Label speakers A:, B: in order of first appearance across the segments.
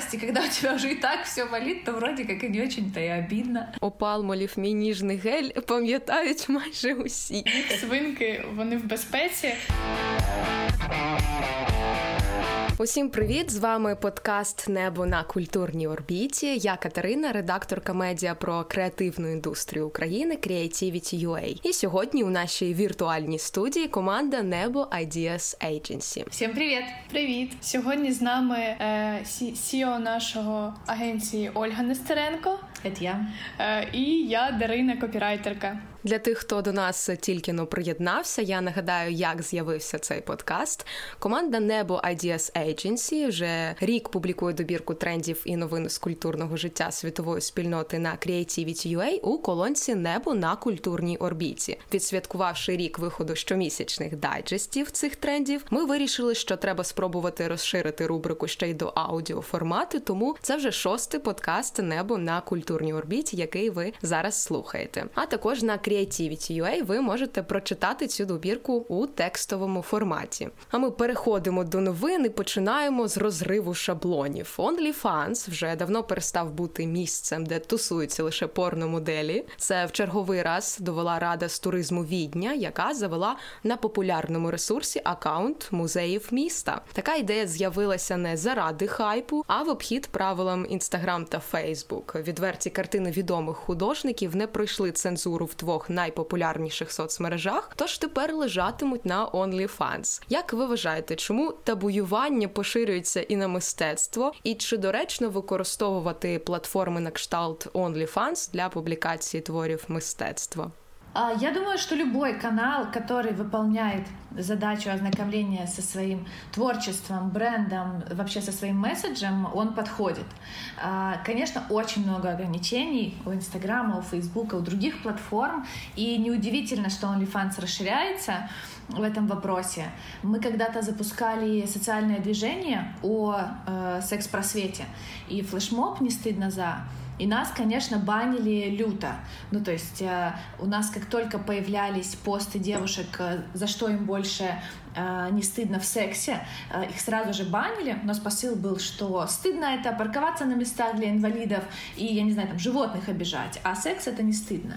A: старости, когда у тебя уже и так все болит, то вроде как и не очень-то и обидно.
B: Опалмолів мій ніжний гель пам'ятають майже усі.
C: Свинки вони в безпеці.
B: Усім привіт! З вами подкаст Небо на культурній орбіті. Я Катерина, редакторка медіа про креативну індустрію України Creativity.ua. І сьогодні у нашій віртуальній студії команда Небо Ideas Agency.
A: Всім привіт!
C: Привіт! Сьогодні з нами е, CEO нашого агенції Ольга Нестеренко.
A: Це я.
C: Е, і я Дарина, копірайтерка.
B: Для тих, хто до нас тільки но приєднався, я нагадаю, як з'явився цей подкаст. Команда Небо Ideas Agency вже рік публікує добірку трендів і новин з культурного життя світової спільноти на Creativity.ua у колонці Небо на культурній орбіті. Відсвяткувавши рік виходу щомісячних дайджестів цих трендів, ми вирішили, що треба спробувати розширити рубрику ще й до аудіоформату. Тому це вже шостий подкаст Небо на культурній орбіті, який ви зараз слухаєте. А також на Creativity.ua ви можете прочитати цю добірку у текстовому форматі. А ми переходимо до новин і починаємо з розриву шаблонів. OnlyFans вже давно перестав бути місцем, де тусуються лише порномоделі. Це в черговий раз довела рада з туризму Відня, яка завела на популярному ресурсі акаунт музеїв міста. Така ідея з'явилася не заради хайпу, а в обхід правилам Instagram та Facebook. Відверті картини відомих художників не пройшли цензуру в двох найпопулярніших соцмережах, тож тепер лежатимуть на OnlyFans. Як ви вважаєте, чому табуювання поширюється і на мистецтво? І чи доречно використовувати платформи на кшталт OnlyFans для публікації творів мистецтва?
A: Я думаю, что любой канал, который выполняет задачу ознакомления со своим творчеством, брендом, вообще со своим месседжем, он подходит. Конечно, очень много ограничений у Инстаграма, у Фейсбука, у других платформ, и неудивительно, что OnlyFans расширяется в этом вопросе. Мы когда-то запускали социальное движение о э, секс-просвете, и флешмоб «Не стыдно за» И нас, конечно, банили люто. Ну, то есть э, у нас как только появлялись посты девушек, э, за что им больше э, не стыдно в сексе, э, их сразу же банили. У нас посыл был, что стыдно это парковаться на местах для инвалидов и, я не знаю, там, животных обижать, а секс это не стыдно.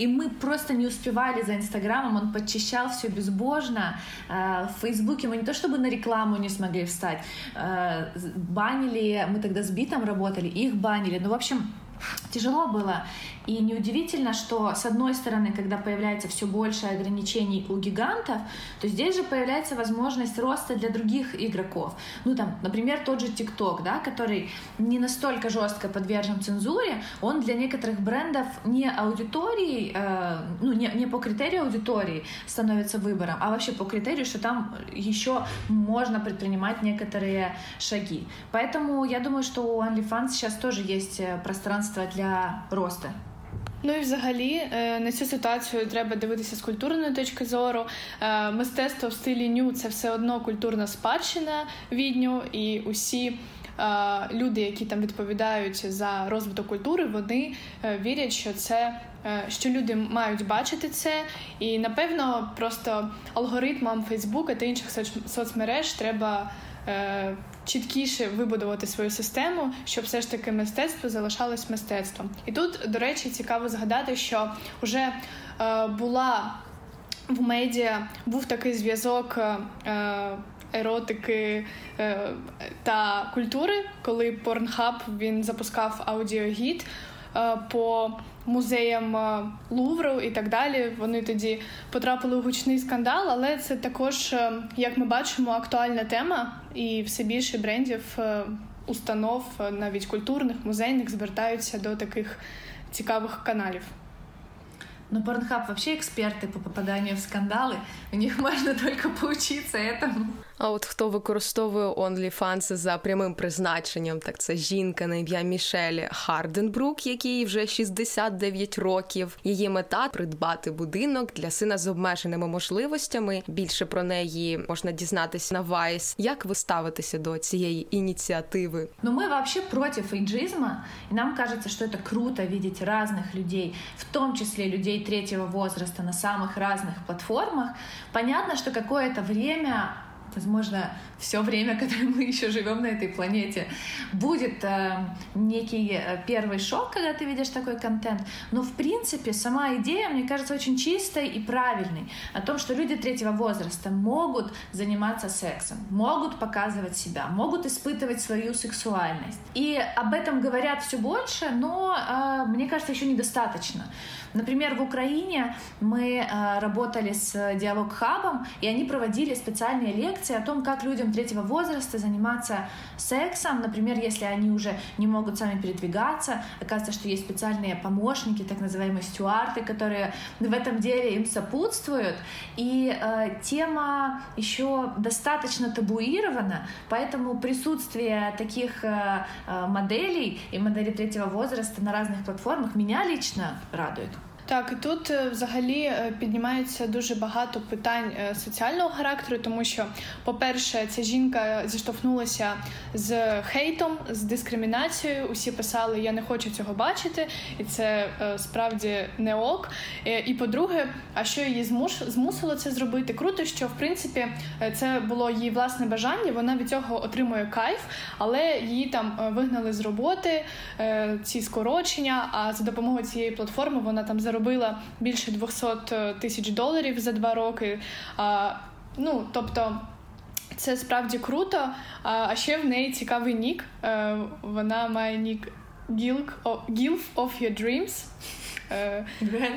A: И мы просто не успевали за Инстаграмом, он подчищал все безбожно. Э, в Фейсбуке мы не то чтобы на рекламу не смогли встать, э, банили, мы тогда с Битом работали, их банили. Ну, в общем, тяжело было. И неудивительно, что с одной стороны, когда появляется все больше ограничений у гигантов, то здесь же появляется возможность роста для других игроков. Ну там, например, тот же TikTok, да, который не настолько жестко подвержен цензуре, он для некоторых брендов не аудиторией, э, ну не, не по критерию аудитории становится выбором, а вообще по критерию, что там еще можно предпринимать некоторые шаги. Поэтому я думаю, что у OnlyFans сейчас тоже есть э, пространство для роста.
C: Ну і взагалі е, на цю ситуацію треба дивитися з культурної точки зору. Е, мистецтво в стилі ню це все одно культурна спадщина відню, і усі е, люди, які там відповідають за розвиток культури, вони вірять, що це. Що люди мають бачити це, і напевно просто алгоритмам Фейсбука та інших соцмереж треба чіткіше вибудувати свою систему, щоб все ж таки мистецтво залишалось мистецтвом. І тут, до речі, цікаво згадати, що вже е, була в медіа був такий зв'язок. Е, Еротики е, та культури, коли Pornhub він запускав аудіогід е, по музеям е, Лувру і так далі. Вони тоді потрапили у гучний скандал, але це також, е, як ми бачимо, актуальна тема, і все більше брендів, е, установ, навіть культурних, музейних, звертаються до таких цікавих каналів.
A: Ну, Pornhub вообще эксперты по попаданию в скандалы. У них можно только поучиться этому.
B: А от хто використовує OnlyFans за прямим призначенням, так це жінка на ім'я Мішелі Харденбрук, якій вже 69 років. Її мета придбати будинок для сина з обмеженими можливостями. Більше про неї можна дізнатися на Vice. Як ви ставитеся до цієї ініціативи?
A: Ну, ми вообще против эйджизма, и нам кажется, что это круто видеть разных людей, в том числе людей третьего возраста на самых разных платформах. Понятно, что какое-то время возможно, все время, которое мы еще живем на этой планете, будет э, некий э, первый шок, когда ты видишь такой контент. Но, в принципе, сама идея, мне кажется, очень чистой и правильной. О том, что люди третьего возраста могут заниматься сексом, могут показывать себя, могут испытывать свою сексуальность. И об этом говорят все больше, но, э, мне кажется, еще недостаточно. Например, в Украине мы э, работали с Диалог Хабом, и они проводили специальные лекции о том, как людям третьего возраста заниматься сексом. Например, если они уже не могут сами передвигаться, оказывается, что есть специальные помощники, так называемые стюарты, которые в этом деле им сопутствуют. И э, тема еще достаточно табуирована, поэтому присутствие таких э, э моделей и моделей третьего возраста на разных платформах меня лично радует.
C: Так, і тут е, взагалі е, піднімається дуже багато питань е, соціального характеру, тому що, по-перше, ця жінка зіштовхнулася з хейтом, з дискримінацією. Усі писали Я не хочу цього бачити, і це справді не ок. І по-друге, а що її змуш змусило це зробити? Круто, що в принципі це було її власне бажання. Вона від цього отримує кайф, але її там вигнали з роботи, ці скорочення. А за допомогою цієї платформи вона там заробила заробила більше 200 е, тисяч доларів за два роки. А, Ну тобто. Це справді круто. А ще в неї цікавий нік. Е, вона має нік Gilf of Your Dreams. Е,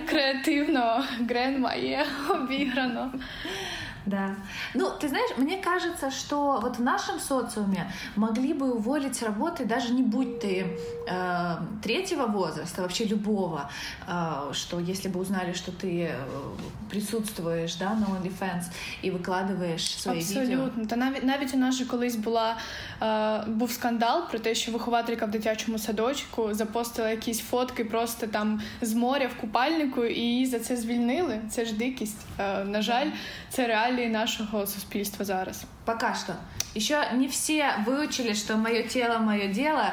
C: креативно Грен є обіграно.
A: Да. Ну, ты знаешь, мне кажется, что вот в нашем социуме могли бы уволить с работы, даже не будь ты э, третьего возраста, вообще любого, э, что если бы узнали, что ты э, присутствуєш да, на OnlyFans і викладаєш свої
C: Абсолютно. відео. Абсолютно. Та навіть навіть у нас же колись була е, був скандал про те, що вихователька в дитячому садочку запостила якісь фотки просто там з моря в купальнику, і її за це звільнили. Це ж дикість. Е, на жаль, це реалії нашого суспільства зараз.
A: Пока что. Еще не все выучили, что мое тело, мое дело.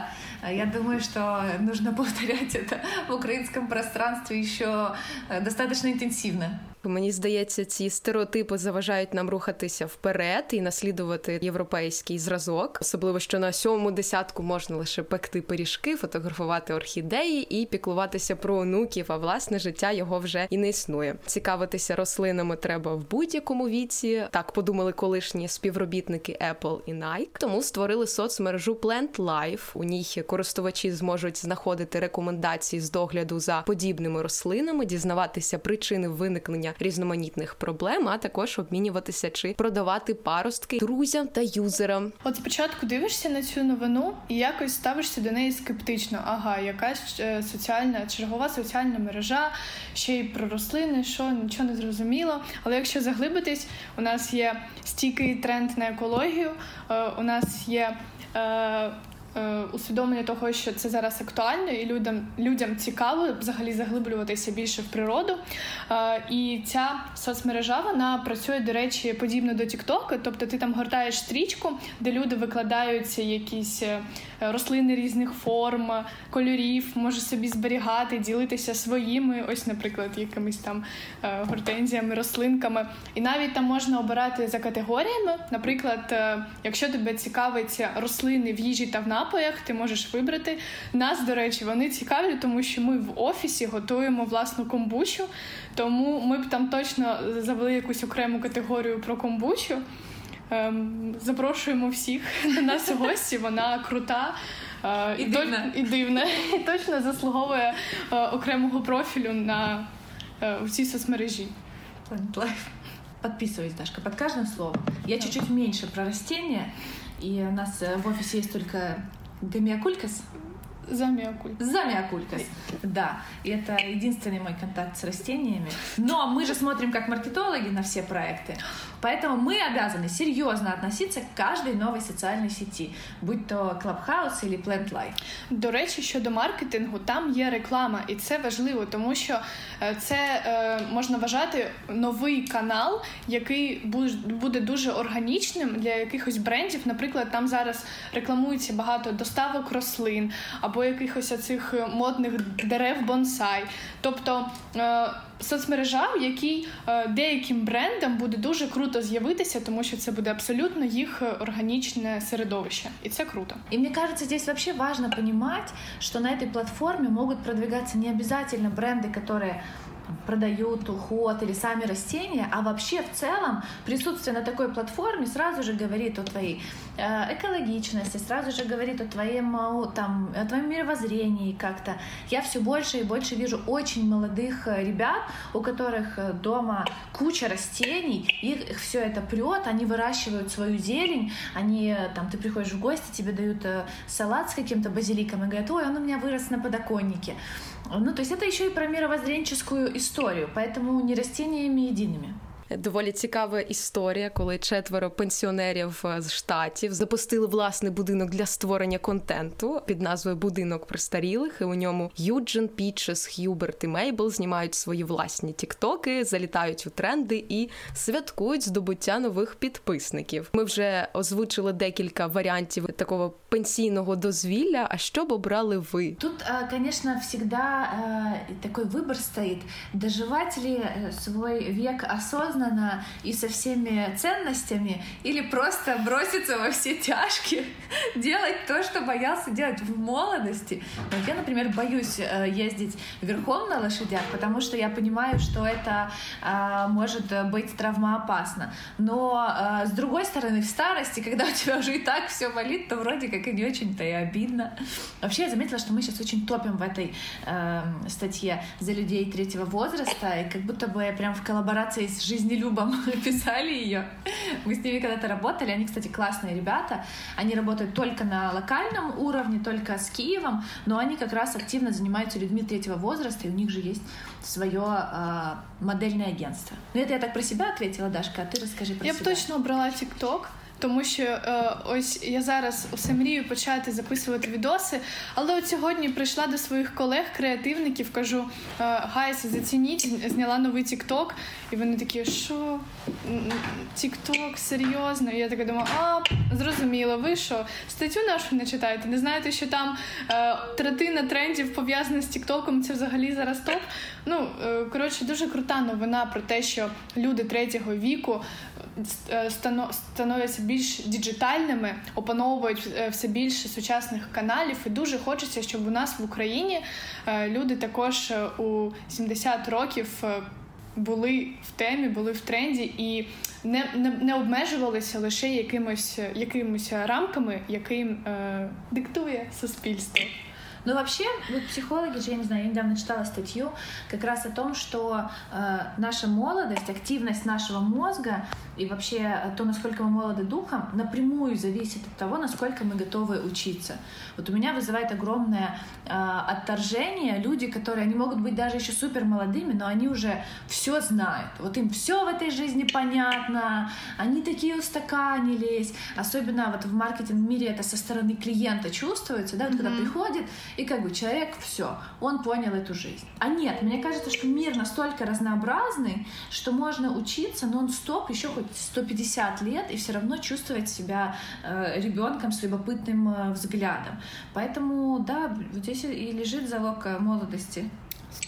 A: Я думаю, что нужно повторять это в украинском пространстве еще достаточно интенсивно.
B: Мені здається, ці стереотипи заважають нам рухатися вперед і наслідувати європейський зразок, особливо що на сьомому десятку можна лише пекти пиріжки, фотографувати орхідеї і піклуватися про онуків. А власне життя його вже і не існує. Цікавитися рослинами треба в будь-якому віці. Так подумали колишні співробітники Apple і Nike. Тому створили соцмережу Plant Life. У ній користувачі зможуть знаходити рекомендації з догляду за подібними рослинами, дізнаватися причини виникнення різноманітних проблем, а також обмінюватися чи продавати паростки друзям та юзерам.
C: От спочатку дивишся на цю новину і якось ставишся до неї скептично. Ага, якась е, соціальна чергова соціальна мережа, ще й про рослини, що нічого не зрозуміло. Але якщо заглибитись, у нас є стійкий тренд на екологію, е, у нас є. Е, усвідомлення того, що це зараз актуально, і людям людям цікаво взагалі заглиблюватися більше в природу. Е, і ця соцмережа вона працює, до речі, подібно до Тіктоку. Тобто ти там гортаєш стрічку, де люди викладаються якісь е, рослини різних форм, кольорів, може собі зберігати, ділитися своїми, ось, наприклад, якимись там гортензіями, рослинками. І навіть там можна обирати за категоріями. Наприклад, якщо тебе цікавить рослини в їжі та в напоях ти можеш вибрати. Нас, до речі, вони цікаві, тому що ми в офісі готуємо власну комбучу, тому ми б там точно завели якусь окрему категорію про комбучу. Ем, запрошуємо всіх на нас у гості. Вона крута
A: е, і, і дивна.
C: І дивна. І точно заслуговує е, окремого профілю на е, у цій соцмережі.
A: Подписываюсь, Дашка, под каждым словом. Я чуть-чуть меньше про растения, и у нас в офисе есть только гомеокулькас.
C: Замиокулькас.
A: Замиокулькас, да. И это единственный мой контакт с растениями. Но мы же смотрим как маркетологи на все проекты. Поэтому мы обязаны серйозно относиться к каждой новій соціальній сеті, будь то Clubhouse или Plant Life.
C: До речі, щодо маркетингу, там є реклама, і це важливо, тому що е, це е, можна вважати новий канал, який буде дуже органічним для якихось брендів. Наприклад, там зараз рекламується багато доставок рослин або або якихось цих модних дерев бонсай. Тобто соцмережа, в якій деяким брендам буде дуже круто з'явитися, тому що це буде абсолютно їх органічне середовище, і це круто.
A: І мені кажется, здесь вообще важно понимать, что на этой платформе могут продвигаться не обязательно бренды, которые продают уход или сами растения, а вообще в целом присутствие на такой платформе сразу же говорит о твоей э, экологичности, сразу же говорит о твоем, там, о твоем мировоззрении как-то. Я все больше и больше вижу очень молодых э, ребят, у которых э, дома куча растений, их, их все это прет, они выращивают свою зелень, они, там, ты приходишь в гости, тебе дают салат с каким-то базиликом и говорят, ой, он у меня вырос на подоконнике. Ну, то есть это еще и про мировоззренческую историю, поэтому не растениями едиными.
B: доволі цікава історія, коли четверо пенсіонерів е, з штатів запустили власний будинок для створення контенту під назвою Будинок престарілих. І у ньому Юджин, Пічес, Х'юберт і Мейбл знімають свої власні тіктоки, залітають у тренди і святкують здобуття нових підписників. Ми вже озвучили декілька варіантів такого пенсійного дозвілля. А що б обрали ви?
A: Тут, звісно, завжди такий вибір стоїть, доживати ли э, свій вік осознанно осознанно и со всеми ценностями, или просто броситься во все тяжкие, делать то, что боялся делать в молодости. Вот я, например, боюсь э, ездить верхом на лошадях, потому что я понимаю, что это э, может быть травмоопасно. Но э, с другой стороны, в старости, когда у тебя уже и так все болит, то вроде как и не очень-то и обидно. Вообще, я заметила, что мы сейчас очень топим в этой э, статье за людей третьего возраста, и как будто бы прям в коллаборации с жизнью жизнелюбом писали ее. Мы с ними когда-то работали. Они, кстати, классные ребята. Они работают только на локальном уровне, только с Киевом, но они как раз активно занимаются людьми третьего возраста, и у них же есть свое э, модельное агентство. Ну, это я так про себя ответила, Дашка, а ты расскажи про
C: я
A: себя.
C: Я бы точно убрала ТикТок. Тому що е, ось я зараз усе мрію почати записувати відоси. Але от сьогодні прийшла до своїх колег-креативників, кажу: «Е, guys, зацініть, зняла новий Тікток, і вони такі, що Тікток, серйозно? І я така думаю, а зрозуміло, ви що? Статтю нашу не читаєте? Не знаєте, що там е, третина трендів пов'язана з Тіктоком, це взагалі зараз топ. Ну, е, коротше, дуже крута новина про те, що люди третього віку становляться більш діджитальними, опановують е, все більше сучасних каналів, і дуже хочеться, щоб у нас в Україні е, люди також е, у 70 років. Були в темі, були в тренді і не не, не обмежувалися лише якимось якимось рамками, яким е, диктує суспільство.
A: Ну, вообще, вот психологи же, я не знаю, я недавно читала статью как раз о том, что э, наша молодость, активность нашего мозга и вообще то, насколько мы молоды духом, напрямую зависит от того, насколько мы готовы учиться. Вот у меня вызывает огромное э, отторжение люди, которые, они могут быть даже еще супер молодыми, но они уже все знают. Вот им все в этой жизни понятно, они такие устаканились. Особенно вот в маркетинг мире это со стороны клиента чувствуется, да, вот mm-hmm. когда приходит и как бы человек все, он понял эту жизнь. А нет, мне кажется, что мир настолько разнообразный, что можно учиться нон-стоп еще хоть 150 лет и все равно чувствовать себя э, ребенком с любопытным э, взглядом. Поэтому, да, здесь и лежит залог э, молодости.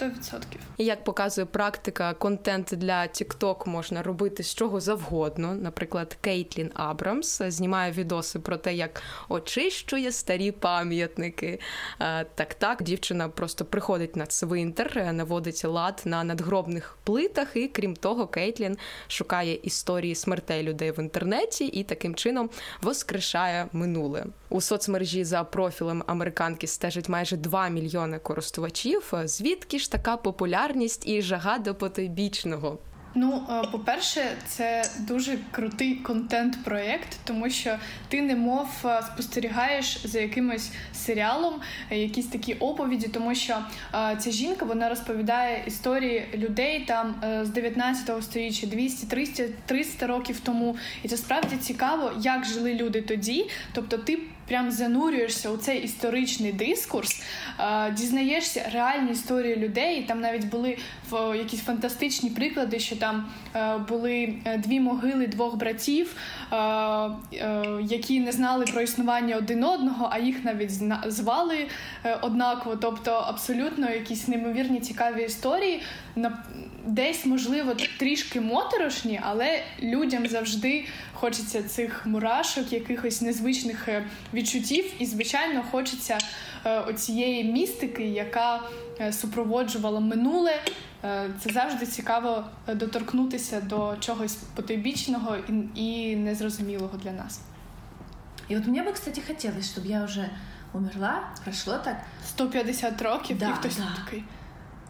C: 100%.
B: І як показує практика, контент для TikTok можна робити з чого завгодно. Наприклад, Кейтлін Абрамс знімає відоси про те, як очищує старі пам'ятники. Е, так, так, дівчина просто приходить на цвинтар, е, наводить лад на надгробних плитах, і крім того, Кейтлін шукає історії смертей людей в інтернеті і таким чином воскрешає минуле. У соцмережі за профілем американки стежить майже 2 мільйони користувачів. Звідки ж така популярність і жага до потойбічного?
C: Ну, е, по-перше, це дуже крутий контент-проєкт, тому що ти немов е, спостерігаєш за якимось серіалом, е, якісь такі оповіді, тому що ця жінка вона розповідає історії людей там з 19 століття, 200, 300, 300 років тому. І це справді цікаво, як жили люди тоді. Тобто, ти прям занурюєшся у цей історичний дискурс, дізнаєшся реальні історії людей. Там навіть були якісь фантастичні приклади, що там були дві могили двох братів, які не знали про існування один одного, а їх навіть звали однаково. Тобто абсолютно якісь неймовірні цікаві історії. Десь, можливо, трішки моторошні, але людям завжди хочеться цих мурашок, якихось незвичних е, відчуттів, і, звичайно, хочеться е, оцієї містики, яка е, супроводжувала минуле. Це завжди цікаво доторкнутися до чогось потойбічного і незрозумілого для нас.
A: І от мені би, кстати, хотілося, щоб я вже умерла, пройшло так
C: 150 років,
A: да,
C: і хтось
A: да.
C: такий.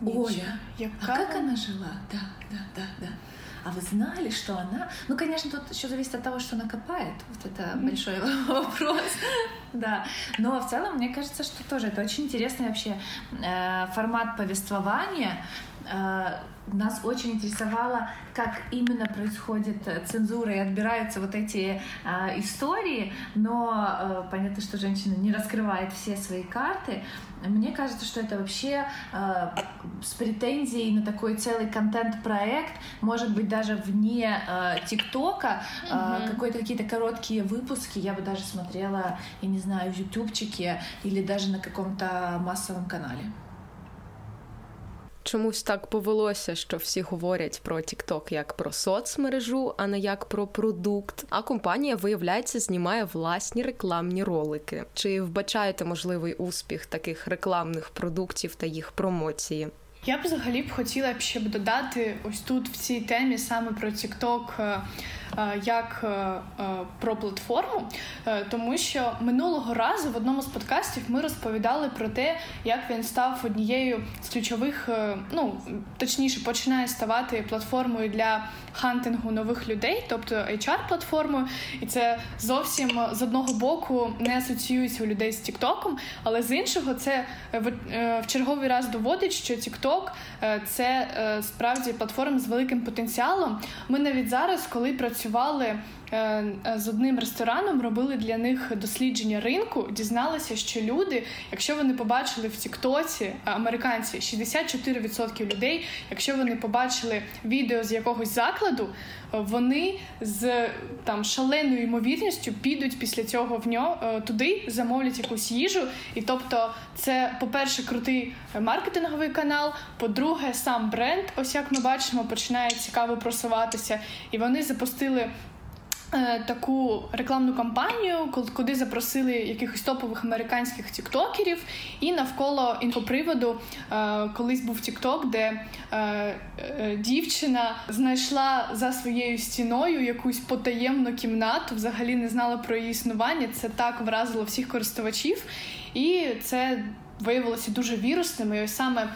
A: Оля, яка... а как она жила? Да, да, да, да. А вы знали, что она... Ну, конечно, тут еще зависит от того, что она копает. Вот это mm-hmm. большой вопрос. да. Но в целом, мне кажется, что тоже это очень интересный вообще э, формат повествования. Э, нас очень интересовало, как именно происходит э, цензура и отбираются вот эти э, истории, но э, понятно, что женщина не раскрывает все свои карты. Мне кажется, что это вообще э, с претензией на такой целый контент-проект, может быть, даже вне э, ТикТока, э, mm-hmm. какой-то какие-то короткие выпуски я бы даже смотрела, я не знаю, в Ютубчике или даже на каком-то массовом канале.
B: Чомусь так повелося, що всі говорять про TikTok як про соцмережу, а не як про продукт. А компанія, виявляється, знімає власні рекламні ролики. Чи вбачаєте можливий успіх таких рекламних продуктів та їх промоції?
C: Я б взагалі б хотіла б ще б додати ось тут в цій темі саме про TikTok Е, як е, е, про платформу, тому що минулого разу в одному з подкастів ми розповідали про те, як він став однією з ключових, ну точніше, починає ставати платформою для хантингу нових людей, тобто HR-платформою, і це зовсім з одного боку не асоціюється у людей з Тіктоком, але з іншого це в черговий раз доводить, що Тікток це справді платформа з великим потенціалом. Ми навіть зараз, коли працювали е, з одним рестораном, робили для них дослідження ринку, дізналися, що люди, якщо вони побачили в Тіктоці, американці 64% людей, якщо вони побачили відео з якогось закладу, вони з там шаленою ймовірністю підуть після цього в нього е, туди, замовлять якусь їжу. І тобто, це, по-перше, крутий маркетинговий канал. По-друге, сам бренд, ось як ми бачимо, починає цікаво просуватися, і вони запустили Е, таку рекламну кампанію, куди запросили якихось топових американських тіктокерів, і навколо інфоприводу е, колись був тікток, де е, дівчина знайшла за своєю стіною якусь потаємну кімнату, взагалі не знала про її існування. Це так вразило всіх користувачів, і це виявилося дуже вірусним. І ось саме е,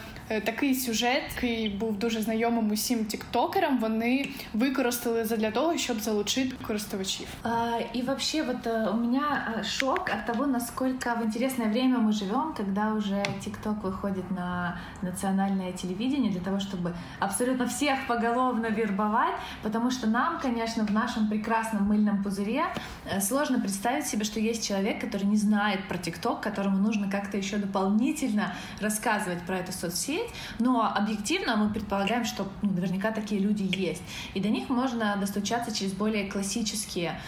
C: такий сюжет, який був дуже знайомим усім тіктокерам, вони використали для того, щоб залучити користувачів.
A: А, и вообще, вот э, у меня э, шок от того, насколько в интересное время мы живем, когда уже ТикТок выходит на национальное телевидение для того, чтобы абсолютно всех поголовно вербовать, потому что нам, конечно, в нашем прекрасном мыльном пузыре э, сложно представить себе, что есть человек, который не знает про ТикТок, которому нужно как-то еще дополнительно дополнительно рассказывать про эту соцсеть, но объективно мы предполагаем, что ну, наверняка такие люди есть. И до них можно достучаться через более классические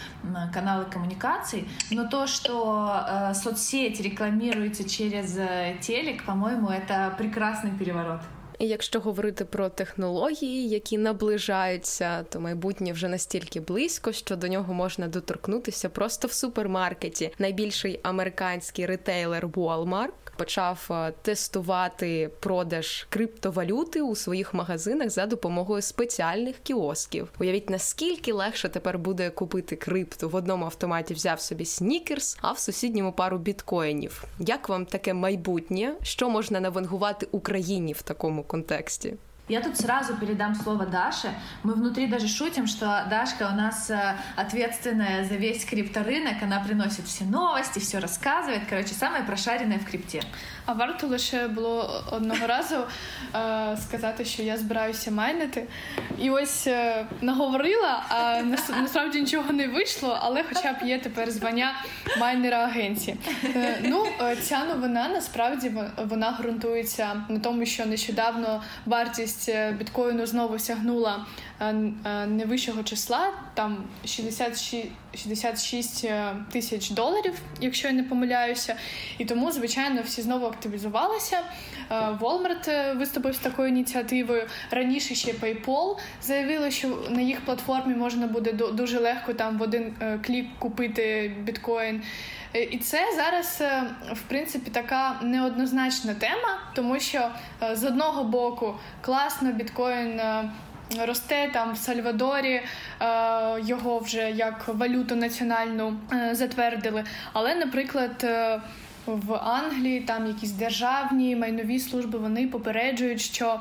A: каналы коммуникаций. Но то, что э, соцсеть рекламируется через э, телек, по-моему, это прекрасный переворот.
B: І якщо говорити про технології, які наближаються, то майбутнє вже настільки близько, що до нього можна доторкнутися просто в супермаркеті. Найбільший американський ретейлер Walmart почав е, тестувати продаж криптовалюти у своїх магазинах за допомогою спеціальних кіосків. Уявіть, наскільки легше тепер буде купити крипту в одному автоматі, взяв собі снікерс, а в сусідньому пару біткоїнів. Як вам таке майбутнє? Що можна навангувати Україні в такому контексті?
A: Я тут сразу передам слово Даше. Мы внутри даже шутим, что Дашка у нас э, ответственная за весь крипторынок. Она приносит все новости, все рассказывает. Короче, самая прошаренная в крипте.
C: А варто лише було одного разу е, сказати, що я збираюся майнити. І ось е, наговорила, а насправді нічого не вийшло, але хоча б є тепер звання майнера агенції. Е, ну, ця новина насправді вона ґрунтується на тому, що нещодавно вартість вартість біткоїну знову сягнула невищого числа, там 66 66 тисяч доларів, якщо я не помиляюся. І тому, звичайно, всі знову активізувалися. Walmart виступив з такою ініціативою. Раніше ще PayPal заявили, що на їх платформі можна буде дуже легко там в один клік купити біткоін. Е, і це зараз, е, в принципі, така неоднозначна тема, тому що е, з одного боку класно біткоін. Росте там в Сальвадорі, його вже як валюту національну затвердили. Але, наприклад, в Англії там якісь державні майнові служби вони попереджують, що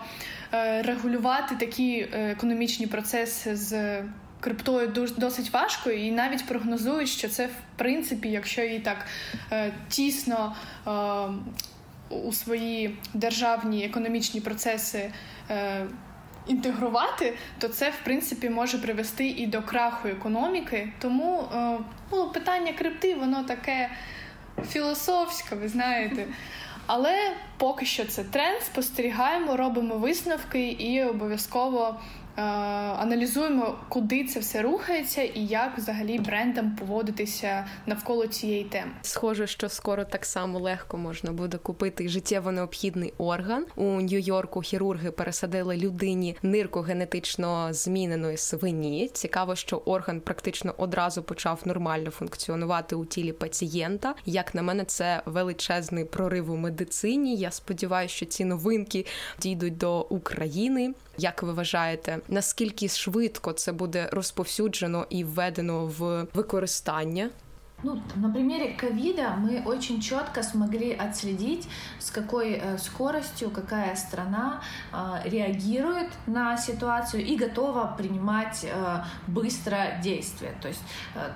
C: регулювати такі економічні процеси з криптою досить важко, і навіть прогнозують, що це в принципі, якщо її так е, тісно е, у свої державні економічні процеси. Е, Інтегрувати, то це в принципі може привести і до краху економіки. Тому е, ну, питання крипти, воно таке філософське, ви знаєте. Але поки що це тренд, спостерігаємо, робимо висновки і обов'язково аналізуємо, куди це все рухається, і як взагалі брендам поводитися навколо цієї теми.
B: Схоже, що скоро так само легко можна буде купити життєво необхідний орган у Нью-Йорку. Хірурги пересадили людині нирку генетично зміненої свині. Цікаво, що орган практично одразу почав нормально функціонувати у тілі пацієнта. Як на мене, це величезний прорив у медицині. Я сподіваюся, що ці новинки дійдуть до України. Як ви вважаєте, наскільки швидко це буде розповсюджено і введено в використання?
A: Ну, на примере ковида мы очень четко смогли отследить, с какой э, скоростью какая страна э, реагирует на ситуацию и готова принимать э, быстро действия. То есть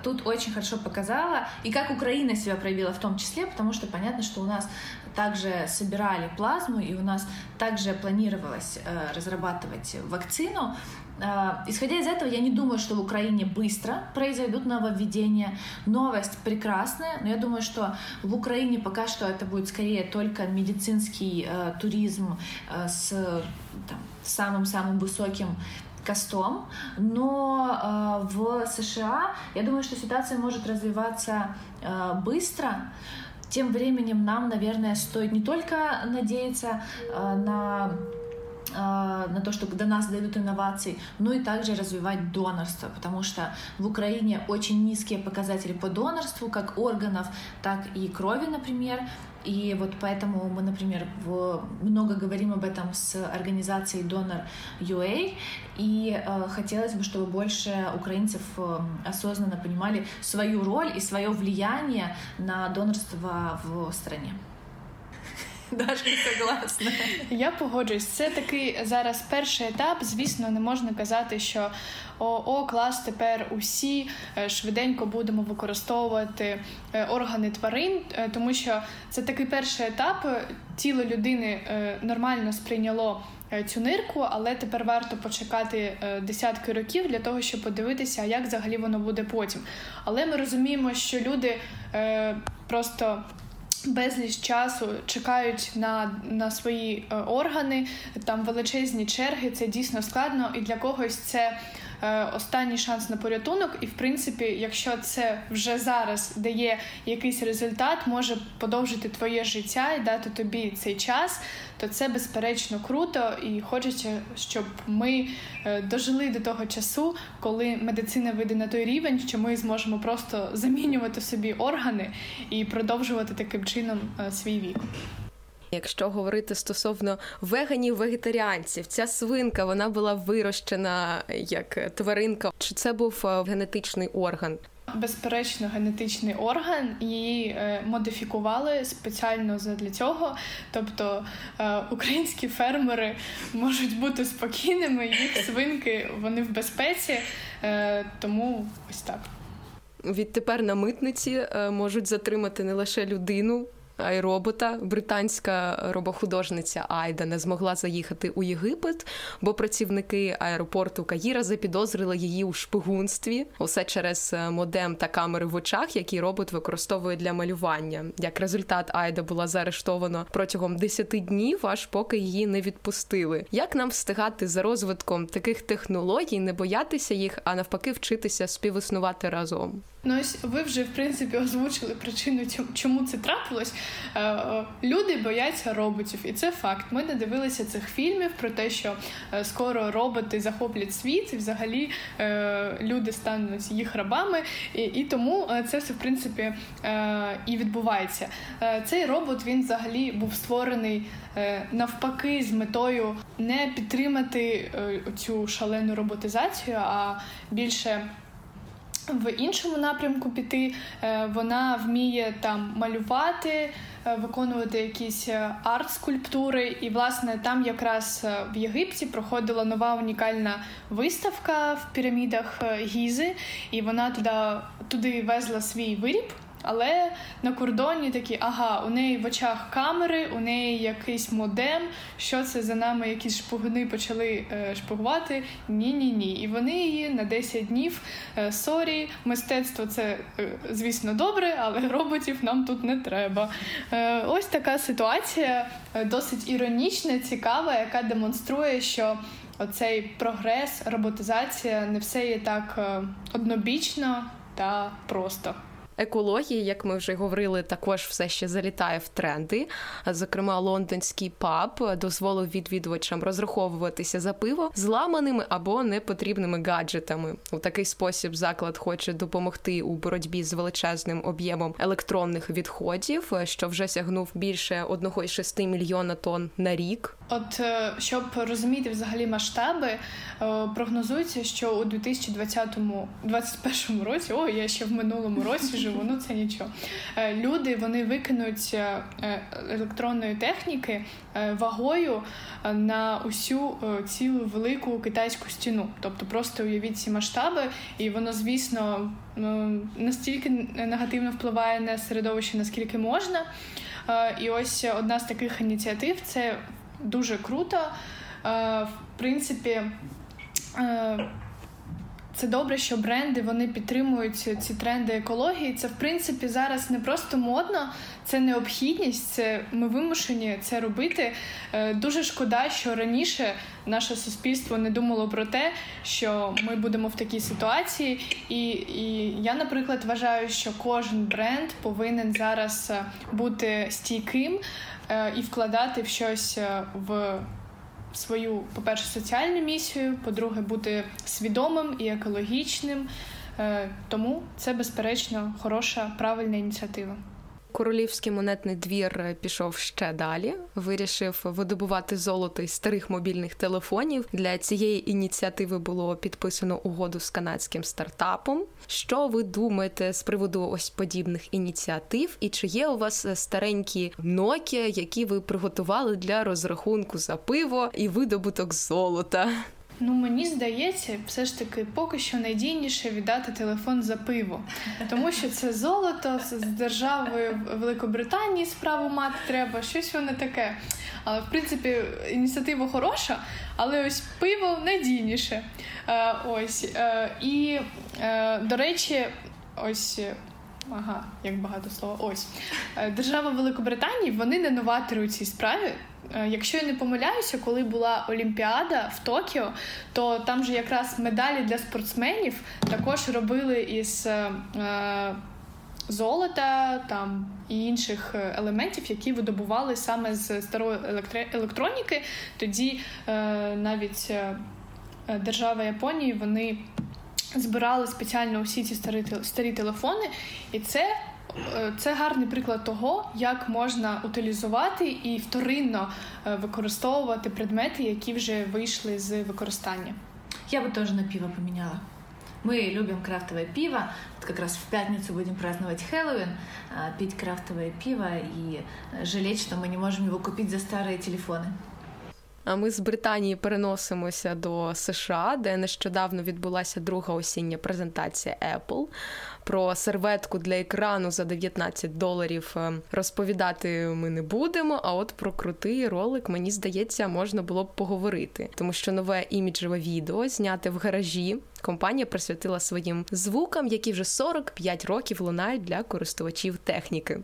A: тут очень хорошо показала, и как Украина себя проявила в том числе, потому что понятно, что у нас также собирали плазму, и у нас также планировалось разрабатывать вакцину. А, исходя из этого, я не думаю, что в Украине быстро произойдут нововведения. Новость прекрасная, но я думаю, что в Украине пока что это будет скорее только медицинский э, туризм э, с самым-самым высоким костом, но э, в США я думаю, что ситуация может развиваться э, быстро. Тем временем нам, наверное, стоит не только надеяться на на то, что до нас дойдут инновации, но и также развивать донорство, потому что в Украине очень низкие показатели по донорству, как органов, так и крови, например. И вот поэтому мы, например, много говорим об этом с организацией Donor UA, и э, хотелось бы, чтобы больше украинцев э, осознанно понимали свою роль и свое влияние на донорство в стране. Дашка согласна.
C: Я погоджуюсь. Це такий зараз перший етап. Звісно, не можна казати, що о, о, клас, тепер усі е, швиденько будемо використовувати е, органи тварин, е, тому що це такий перший етап. Тіло людини нормально сприйняло. Цю нирку, але тепер варто почекати десятки років для того, щоб подивитися, як взагалі воно буде потім. Але ми розуміємо, що люди просто Безліч часу чекають на на свої е, органи, там величезні черги. Це дійсно складно, і для когось це останній шанс на порятунок, і в принципі, якщо це вже зараз дає якийсь результат, може подовжити твоє життя і дати тобі цей час, то це безперечно круто, і хочеться, щоб ми е, дожили до того часу, коли медицина вийде на той рівень, що ми зможемо просто замінювати собі органи і продовжувати таким чином е, свій вік.
B: Якщо говорити стосовно веганів, вегетаріанців, ця свинка вона була вирощена як тваринка. Чи це був е, генетичний орган?
C: Безперечно, генетичний орган її е, модифікували спеціально для цього. Тобто е, українські фермери можуть бути спокійними, їх свинки вони в безпеці, тому ось так.
B: Відтепер на митниці можуть затримати не лише людину айробота. Британська робохудожниця Айда не змогла заїхати у Єгипет, бо працівники аеропорту Каїра запідозрили її у шпигунстві. Усе через е, модем та камери в очах, які робот використовує для малювання. Як результат, Айда була заарештована протягом 10 днів, аж поки її не відпустили. Як нам встигати за розвитком таких технологій, не боятися їх, а навпаки, вчитися співіснувати разом?
C: Ну ось ви вже в принципі озвучили причину, чому це трапилось. Е, е, люди бояться роботів, і це факт. Ми не дивилися цих фільмів про те, що е, скоро роботи захоплять світ, і взагалі люди стануть їх рабами, і тому це все в принципі і відбувається. Цей робот він взагалі був створений навпаки з метою не підтримати цю шалену роботизацію, а більше в іншому напрямку піти. Е, вона вміє там малювати, е, виконувати якісь е, арт-скульптури. І, власне, там якраз в Єгипті проходила нова унікальна виставка в пірамідах Гізи, і вона туди, туди везла свій виріб. Але на кордоні такі, ага, у неї в очах камери, у неї якийсь модем. Що це за нами? Якісь шпигуни почали е, шпигувати? Ні, ні, ні. І вони її на 10 днів е, sorry, мистецтво це, е, звісно, добре, але роботів нам тут не треба. Е, ось така ситуація е, досить іронічна, цікава, яка демонструє, що. Оцей прогрес, роботизація не все є так е, однобічно та просто.
B: Екологія, як ми вже говорили, також все ще залітає в тренди. Зокрема, лондонський паб дозволив відвідувачам розраховуватися за пиво зламаними або непотрібними гаджетами. У такий спосіб заклад хоче допомогти у боротьбі з величезним об'ємом електронних відходів, що вже сягнув більше 1,6 мільйона тонн на рік.
C: От е, щоб розуміти взагалі масштаби, е, прогнозується, що у 2020-2021 році, о, я ще в минулому році живу, ну це нічого. Е, люди вони викинуть електронної техніки вагою на усю цілу велику китайську стіну. Тобто, просто уявіть ці масштаби, і воно, звісно, ну, настільки негативно впливає на середовище, наскільки можна. І ось одна з таких ініціатив це дуже круто. Е, в принципі, е, це добре, що бренди вони підтримують ці тренди екології. Це в принципі зараз не просто модно, це необхідність. Це ми вимушені це робити. Е, дуже шкода, що раніше наше суспільство не думало про те, що ми будемо в такій ситуації. І, і я, наприклад, вважаю, що кожен бренд повинен зараз бути стійким. Е, і вкладати в щось е, в свою, по-перше, соціальну місію, по-друге, бути свідомим і екологічним. Е, тому це безперечно хороша правильна ініціатива.
B: Королівський монетний двір пішов ще далі. Вирішив видобувати золото із старих мобільних телефонів. Для цієї ініціативи було підписано угоду з канадським стартапом. Що ви думаєте з приводу ось подібних ініціатив? І чи є у вас старенькі Nokia, які ви приготували для розрахунку за пиво і видобуток золота?
C: Ну, мені здається, все ж таки поки що найдійніше віддати телефон за пиво, тому що це золото з державою Великобританії справу мати треба, щось воно таке. Але в принципі ініціатива хороша, але ось пиво найдійніше. Е, ось е, і е, до речі, ось. Ага, як багато слова. Ось держава Великобританії вони не новатори у цій справі. Е, якщо я не помиляюся, коли була Олімпіада в Токіо, то там же якраз медалі для спортсменів також робили із е, золота там і інших елементів, які видобували саме з старої електроніки. Тоді е, навіть е, держава Японії вони збирали спеціально усі ці старі старі телефони, і це Е, це гарний приклад того, як можна утилізувати і вторинно е, використовувати предмети, які вже вийшли з використання.
A: Я бы тоже на пиво поменяла. Мы любим крафтовое пиво. Вот как раз в пятницу будем праздновать Хэллоуин, пить крафтовое пиво и жалеть, что мы не можем его купить за старые телефоны.
B: А ми з Британії переносимося до США, де нещодавно відбулася друга осіння презентація Apple. Про серветку для екрану за 19 доларів е, розповідати ми не будемо. А от про крутий ролик, мені здається, можна було б поговорити, тому що нове іміджеве відео зняте в гаражі. Компанія присвятила своїм звукам, які вже 45 років лунають для користувачів техніки.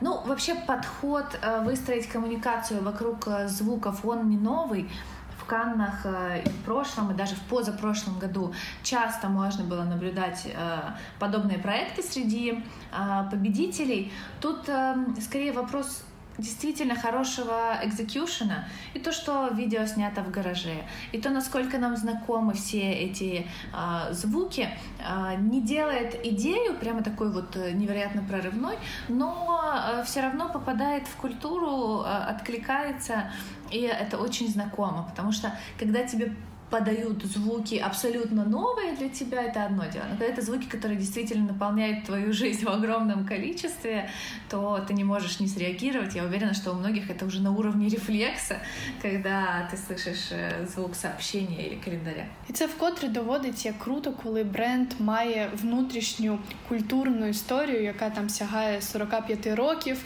A: Ну, вообще подход э, выстроить коммуникацию вокруг э, звуков, он не новый. В Каннах э, и в прошлом, и даже в позапрошлом году часто можно было наблюдать подобные проекты среди победителей. Тут эм, скорее вопрос действительно хорошего экзекьюшена, и то, что видео снято в гараже, и то, насколько нам знакомы все эти э, звуки, э, не делает идею прямо такой вот э, невероятно прорывной, но э, все равно попадает в культуру, э, откликается, и это очень знакомо, потому что когда тебе подают звуки абсолютно новые для тебя, это одно дело. Но когда это звуки, которые действительно наполняют твою жизнь в огромном количестве, то ты не можешь не среагировать. Я уверена, что у многих это уже на уровне рефлекса, когда ти слышиш э, звук сообщення или календаря.
C: І це вкотре доводиться як круто, коли бренд має внутрішню культурну історію, яка там сягає 45 років,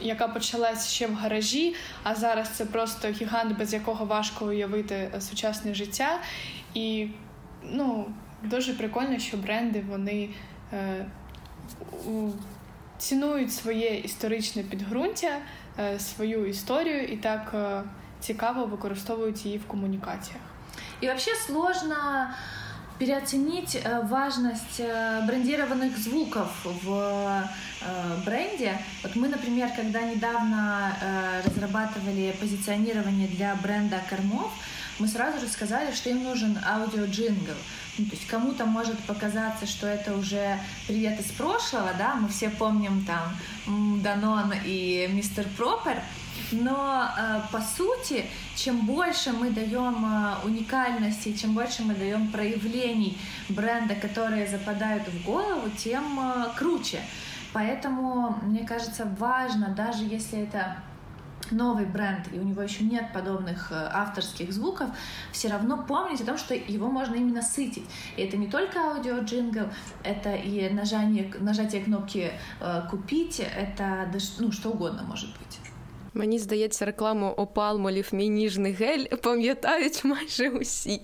C: яка почалась ще в гаражі, а зараз це просто гігант, без якого важко уявити е, сучасне життя Життя. І ну, дуже прикольно, що бренди вони е, у, цінують своє історичне підґрунтя, е, свою історію і так е, цікаво використовують її в комунікаціях.
A: І взагалі сложно переоценить э, важность э, брендированных звуков в э, бренде. Вот мы, например, когда недавно разрабатывали позиционирование для бренда кормов, мы сразу же сказали, что им нужен аудиоджингл. Ну, то есть кому-то может показаться, что это уже привет из прошлого, да, мы все помним там Данон и Мистер Пропер, но э, по сути, чем больше мы даем э, уникальности, чем больше мы даем проявлений бренда, которые западают в голову, тем э, круче. Поэтому, мне кажется, важно, даже если это новый бренд, и у него еще нет подобных авторских звуков, все равно помнить о том, что его можно именно сытить. И это не только аудио-джингл, это и нажание, нажатие кнопки «Купить», это ну, что угодно может быть.
B: Мені здається, рекламу Palmolive, мій ніжний гель пам'ятають майже усі.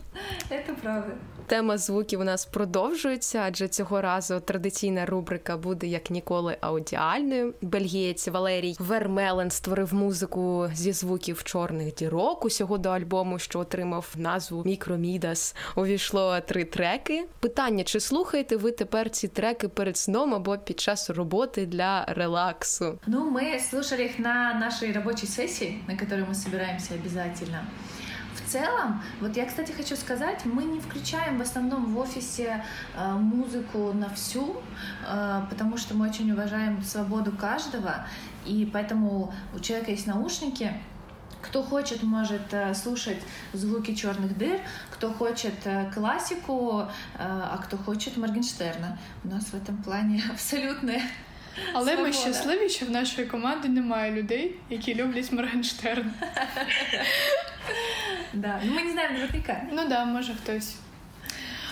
A: Це правда.
B: Тема звуків у нас продовжується, адже цього разу традиційна рубрика буде як ніколи аудіальною. Бельгієць Валерій Вермелен створив музику зі звуків чорних дірок. Усього до альбому, що отримав назву Мікромедас, увійшло три треки. Питання: чи слухаєте ви тепер ці треки перед сном або під час роботи для релаксу?
A: Ну, ми слушали їх на нашій робочій сесії, на якій ми збираємося обов'язково. Целом, вот я, кстати, хочу сказать, мы не включаем в основном в офисе э, музыку на всю, э, потому что мы очень уважаем свободу каждого, и поэтому у человека есть наушники, кто хочет, может э, слушать звуки черных дыр, кто хочет э, классику, э, а кто хочет Моргенштерна. У нас в этом плане абсолютно
C: Але Свобода. ми щасливі, що в нашої команди немає людей, які люблять Моргенштерн.
A: Да. Ну, Ми не знаємо наверняка.
C: Ну да, може хтось.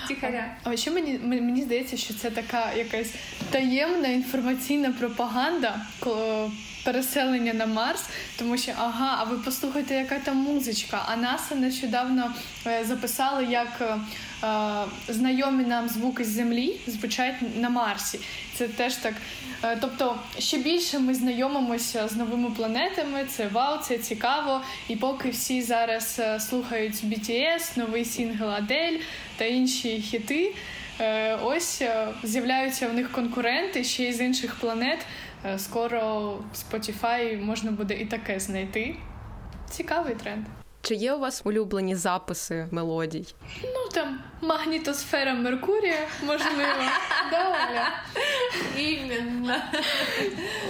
A: Тихаря.
C: А ще мені мені здається, що це така якась таємна інформаційна пропаганда переселення на Марс, тому що ага, а ви послухайте, яка там музичка. А НАСА нещодавно е, записали, як е, знайомі нам звуки з землі звучать на Марсі. Це теж так. Е, тобто, ще більше ми знайомимося з новими планетами. Це вау, це цікаво. І поки всі зараз слухають BTS, новий сінгл Адель та інші хіти. Ось з'являються в них конкуренти ще й з інших планет. Скоро в Spotify можна буде і таке знайти. Цікавий тренд.
B: Чи є у вас улюблені записи мелодій?
C: Ну там магнітосфера Меркурія, можливо. да,
A: Іменно.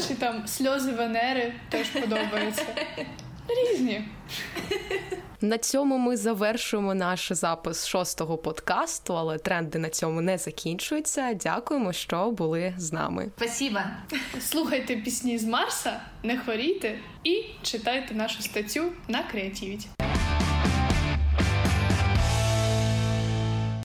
C: Чи там сльози Венери теж подобається. Різні.
B: На цьому ми завершуємо наш запис шостого подкасту, але тренди на цьому не закінчуються. Дякуємо, що були з нами.
A: Спасибо.
C: Слухайте пісні з Марса, не хворійте і читайте нашу статтю на креативіті.